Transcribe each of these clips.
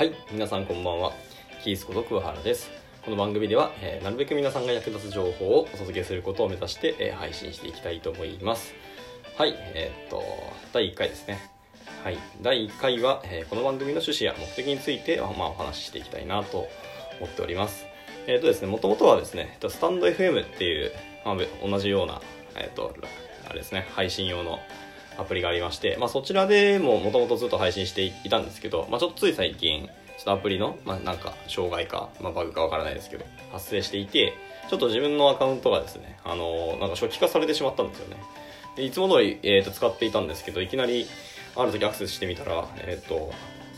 はい、皆さんこんばんは。キースこと桑原です。この番組では、えーなるべく皆さんが役立つ情報をお届けすることを目指して、えー配信していきたいと思います。はい、えーっと、第1回ですね。はい、第1回は、えーこの番組の趣旨や目的について、まあ、お話ししていきたいなと思っております。えっとですね、もともとはですね、スタンド FM っていう、まあ、同じような、えっと、あれですね、配信用のアプリがありまして、まあ、そちらでももともとずっと配信していたんですけど、まあ、ちょっとつい最近ちょっとアプリの、まあ、なんか障害か、まあ、バグかわからないですけど発生していてちょっと自分のアカウントがですね、あのなんか初期化されてしまったんですよね。でいつも通り、えー、と使っていたんですけどいきなりある時アクセスしてみたら、えー、と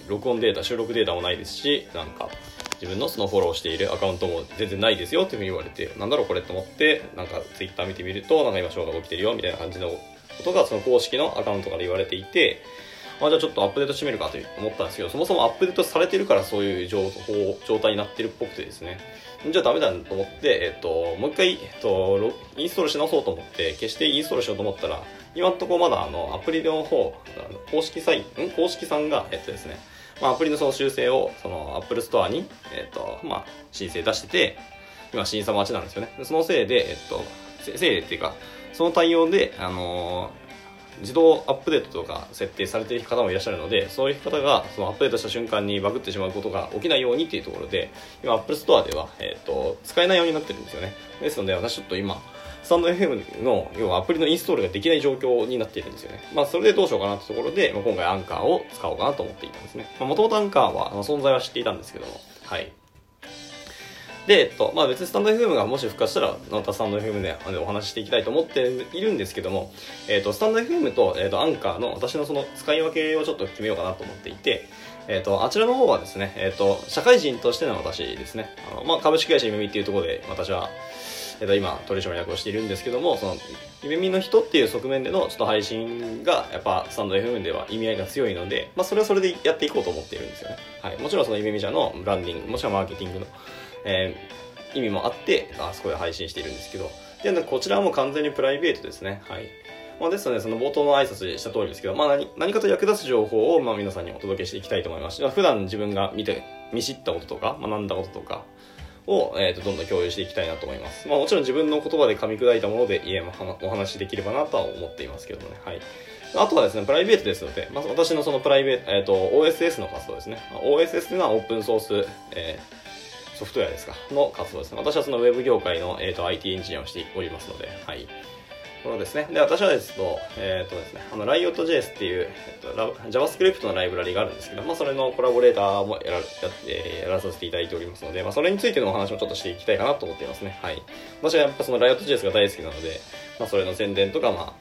録音データ収録データもないですしなんか自分のそのフォローしているアカウントも全然ないですよっていうふうに言われてなんだろうこれと思ってなんかツイッター見てみるとなんか今障害が起きてるよみたいな感じのことがその公式のアカウントから言われていてまあじゃあちょっとアップデートしてみるかと思ったんですけどそもそもアップデートされてるからそういう情報状態になってるっぽくてですね。じゃあダメだと思って、えっと、もう一回、えっと、インストールし直そうと思って消してインストールしようと思ったら今のところまだあのアプリの方公式サイン公式さんがえっとですねまあ、アプリのその修正をその Apple Store に、えっとまあ、申請出してて今審査待ちなんですよね。そのせいで、えっと、せせいでっていうかその対応で、あの自動アップデートとか設定されている方もいらっしゃるのでそういう方がそのアップデートした瞬間にバグってしまうことが起きないようにっていうところで今 Apple Store では、えっと使えないようになってるんですよねですので私ちょっと今スタンド FM の要はアプリのインストールができない状況になっているんですよね。まあそれでどうしようかなってところで、まあ、今回アンカーを使おうかなと思っていたんですね。もともとアンカーはあ存在は知っていたんですけども、はい。で、えっと、まあ別にスタンド FM がもし復活したら、またスタンド FM であのお話ししていきたいと思っているんですけども、えっと、スタンド FM と、えっと、アンカーの私のその使い分けをちょっと決めようかなと思っていて、えっと、あちらの方はですね、えっと、社会人としての私ですね、あの、まあ株式会社ゆめみっていうところで私は、えっと、今取締役をしているんですけどもその夢見の人っていう側面でのちょっと配信がやっぱスタンド FM では意味合いが強いので、まあ、それはそれでやっていこうと思っているんですよね、はい、もちろんその夢見社のブランディングもちろんマーケティングの、えー意味もあってあそこで配信しているんですけど。でこちらはもう完全にプライベートですね。はい。まあ、ですので、その冒頭の挨拶でした通りですけど、まあ何、何かと役立つ情報を、まあ、皆さんにお届けしていきたいと思います。し、まあ普段自分が見て、見知ったこととか、学んだこととか、を、えー、とどんどん共有していきたいなと思います、まあ、もちろん自分の言葉で噛み砕いたもので家もお話しできればなとは思っていますけどね、はい、あとはですねプライベートですので、まあ、私のそのプライベート、えー、と OSS の活動ですね、OSS というのはオープンソース、えーソフトウェアですか？の活動ですね私はそのウェブ業界の、えー、と IT エンジニアをしておりますので、はい、これですね。で、私はですと、えっ、とですね、あの、Riot.js っていう、えっと、JavaScript のライブラリがあるんですけど、まあ、それのコラボレーターもやらやってやらさせていただいておりますので、まあ、それについてのお話もちょっとしていきたいかなと思っていますね。はい。私はやっぱその Riot.js が大好きなので、まあ、それの宣伝とか、まあ、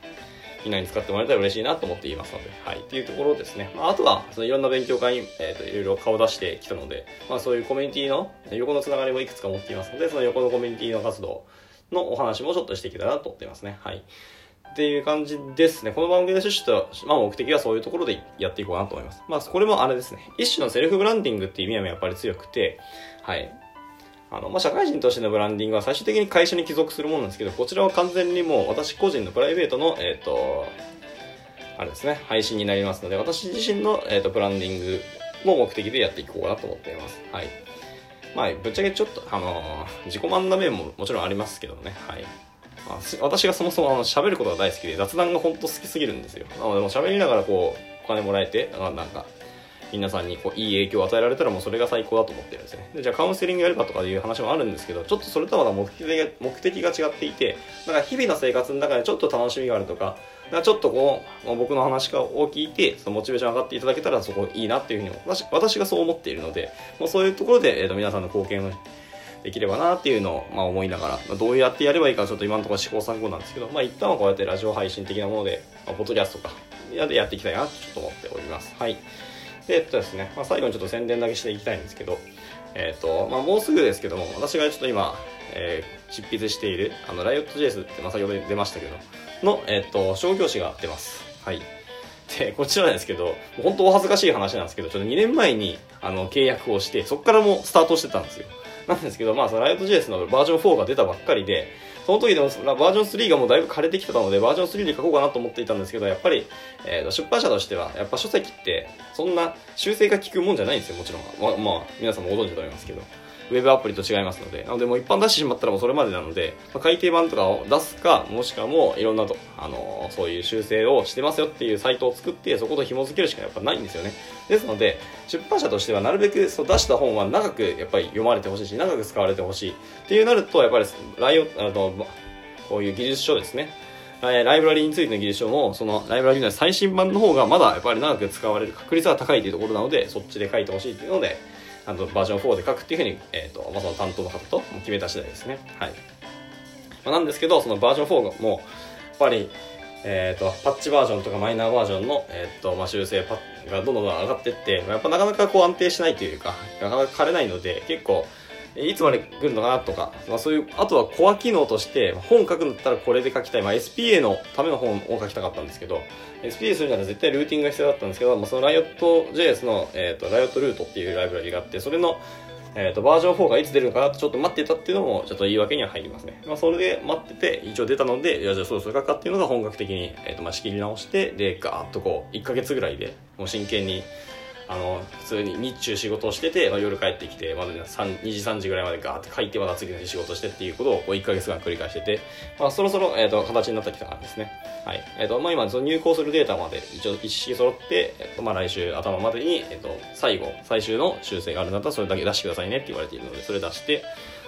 みんなに使ってもらえたら嬉しいなと思っていますので、はい。っていうところですね。まあ、あとは、そのいろんな勉強会に、えっ、と、いろいろ顔出してきたので、まあ、そういうコミュニティの横のつながりもいくつか持っていますので、その横のコミュニティの活動のお話もちょっとしていけたらなと思っていますね。はい。っていう感じですね。この番組の趣旨と、まあ、目的はそういうところでやっていこうかなと思います。まあ、これもあれですね。一種のセルフブランディングっていう意味合いもやっぱり強くて、はい。あの、まあ、社会人としてのブランディングは最終的に会社に帰属するものなんですけど、こちらは完全にもう私個人のプライベートの、えっ、と、あれですね、配信になりますので、私自身の、えー、とブランディングも目的でやっていこうかなと思っています。はい。まあ、ぶっちゃけちょっと、あのー自己満な面ももちろんありますけどね、はい。まあ、私がそもそもあの喋ることが大好きで雑談が本当好きすぎるんですよ。なのでもう喋りながらこう、お金もらえて、なんか、皆さんにこういい影響を与えられたらもうそれが最高だと思ってるんですね。でじゃあカウンセリングやればとかいう話もあるんですけど、ちょっとそれとはまだ目的が目的が違っていて、だか日々の生活の中でちょっと楽しみがあるとか、だかちょっとこう、まあ僕の話を聞いて、そのモチベーション上がっていただけたらそこいいなっていうふうに私私がそう思っているので、もうそういうところで、えー、と皆さんの貢献をできればなっていうのを、まあ、思いながら、まあ、どうやってやればいいかちょっと今のところ試行錯誤なんですけど、まあ、一旦はこうやってラジオ配信的なもので、まあ、ポッドキャスとかでやっていきたいなとちょっと思っております。はい。で、えっとですね、まあ、最後にちょっと宣伝だけしていきたいんですけど、えっと、まあ、もうすぐですけども、私がちょっと今、えー執筆している、あの、Riot.js って、まあ、先ほど出ましたけど、の、えっと、商業誌が出ます。はい。で、こちらなんですけど、本当お恥ずかしい話なんですけど、ちょっと2年前に、あの、契約をして、そこからもスタートしてたんですよ。なんですけど、まあ、その Riot.js のバージョン4が出たばっかりで、その時でもバージョン3がもうだいぶ枯れてきてたのでバージョン3に書こうかなと思っていたんですけどやっぱり、えー、出版社としてはやっぱ書籍ってそんな修正が効くもんじゃないんですよもちろん。ままあ皆さんもご存知だと思いますけど。ウェブアプリと違いますので、なのでもう一般出してしまったらもうそれまでなので、まあ、改訂版とかを出すか、もしくはもういろんなと、あのー、そういう修正をしてますよっていうサイトを作って、そこと紐付けるしかやっぱないんですよね。ですので、出版社としてはなるべくそう出した本は長くやっぱり読まれてほしいし、長く使われてほしいっていうなると、やっぱりライオあの、こういう技術書ですね。ライブラリーについての技術書も、そのライブラリーの最新版の方がまだやっぱり長く使われる確率が高いというところなので、そっちで書いてほしいというので、あのバージョン4で書くっていうふうに、えーとまあ、その担当の方と決めた次第ですね。はい。まあ、なんですけど、そのバージョン4も、やっぱり、えーと、パッチバージョンとかマイナーバージョンの、えーとまあ、修正パがどんどん上がってって、やっぱなかなかこう安定しないというか、なかなか枯れないので、結構、いつまで来るのかなとか、まあ、そういう、あとはコア機能として、本書くんだったらこれで書きたい。まあ、SPA のための本を書きたかったんですけど、SPA するなら絶対ルーティングが必要だったんですけど、まあ、その Riot.js の、えっ、ー、と、Riot ルートっていうライブラリがあって、それの、えっ、ー、と、バージョン4がいつ出るのかなとちょっと待ってたっていうのも、ちょっと言い訳には入りますね。まあ、それで待ってて、一応出たので、いや、じゃあそろそろ書くかっていうのが本格的に、えっ、ー、と、まあ、仕切り直して、で、ガーッとこう、1ヶ月ぐらいで、もう真剣に、あの普通に日中仕事をしてて、まあ、夜帰ってきてまだ、2時3時ぐらいまでガーって書いてまた次の日仕事してっていうことをこう1ヶ月間繰り返してて、まあ、そろそろ、えーと、形になってきた感じですね。はい。えーとまあ、今その入稿するデータまで一応一式揃って、えーとまあ、来週頭までに、えーと、最後最終の修正があるんだったらそれだけ出してくださいねって言われているのでそれ出して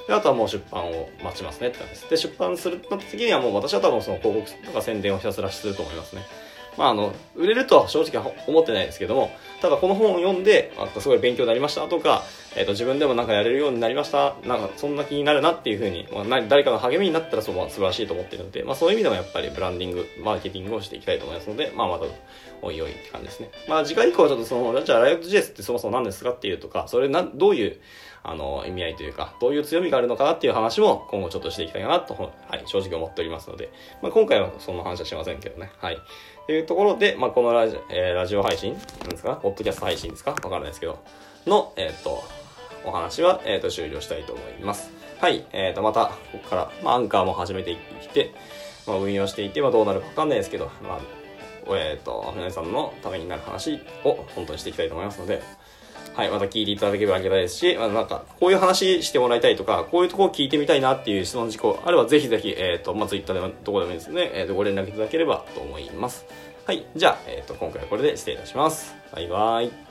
であとはもう出版を待ちますねって感じです。で出版するなった時にはもう私は多分その広告とか宣伝をひたすらすると思いますね。まあ、あの、売れるとは正直は思ってないですけども、ただこの本を読んで、あすごい勉強になりましたとか、えっ、ー、と、自分でもなんかやれるようになりました、なんかそんな気になるなっていうふうに、まあ、誰かの励みになったらそこは素晴らしいと思ってるので、まあそういう意味でもやっぱりブランディング、マーケティングをしていきたいと思いますので、まあまた、おいおいって感じですね。まあ次回以降はちょっとその、じゃあライオット JS ってそもそも何ですかっていうとか、それな、どういう、あの、意味合いというか、どういう強みがあるのかなっていう話も今後ちょっとしていきたいかなと、はい、正直思っておりますので、まあ今回はそんな話はしませんけどね。はい。というところで、まあ、このラジ,、えー、ラジオ配信なんですか？ポッドキャスト配信ですか？わからないですけど、の、えっ、ー、と、お話は、えっ、ー、と、終了したいと思います。はい。えっ、と、また、ここから、まあ、アンカーも始めていって、まあ、運用していて、まあ、どうなるかわかんないですけど、まあ、えっ、と、皆さんのためになる話を本当にしていきたいと思いますので、はい、また聞いていただければありがたいですし、まあ、なんか、こういう話してもらいたいとか、こういうとこ聞いてみたいなっていう質問事項あれば、ぜひぜひ、えっ、ー、と、まあ、ツイッターでも、どこでもいいですね、えっ、ー、と、ご連絡いただければと思います。はい、じゃあ、えっ、ー、と、今回はこれで失礼いたします。バイバイ。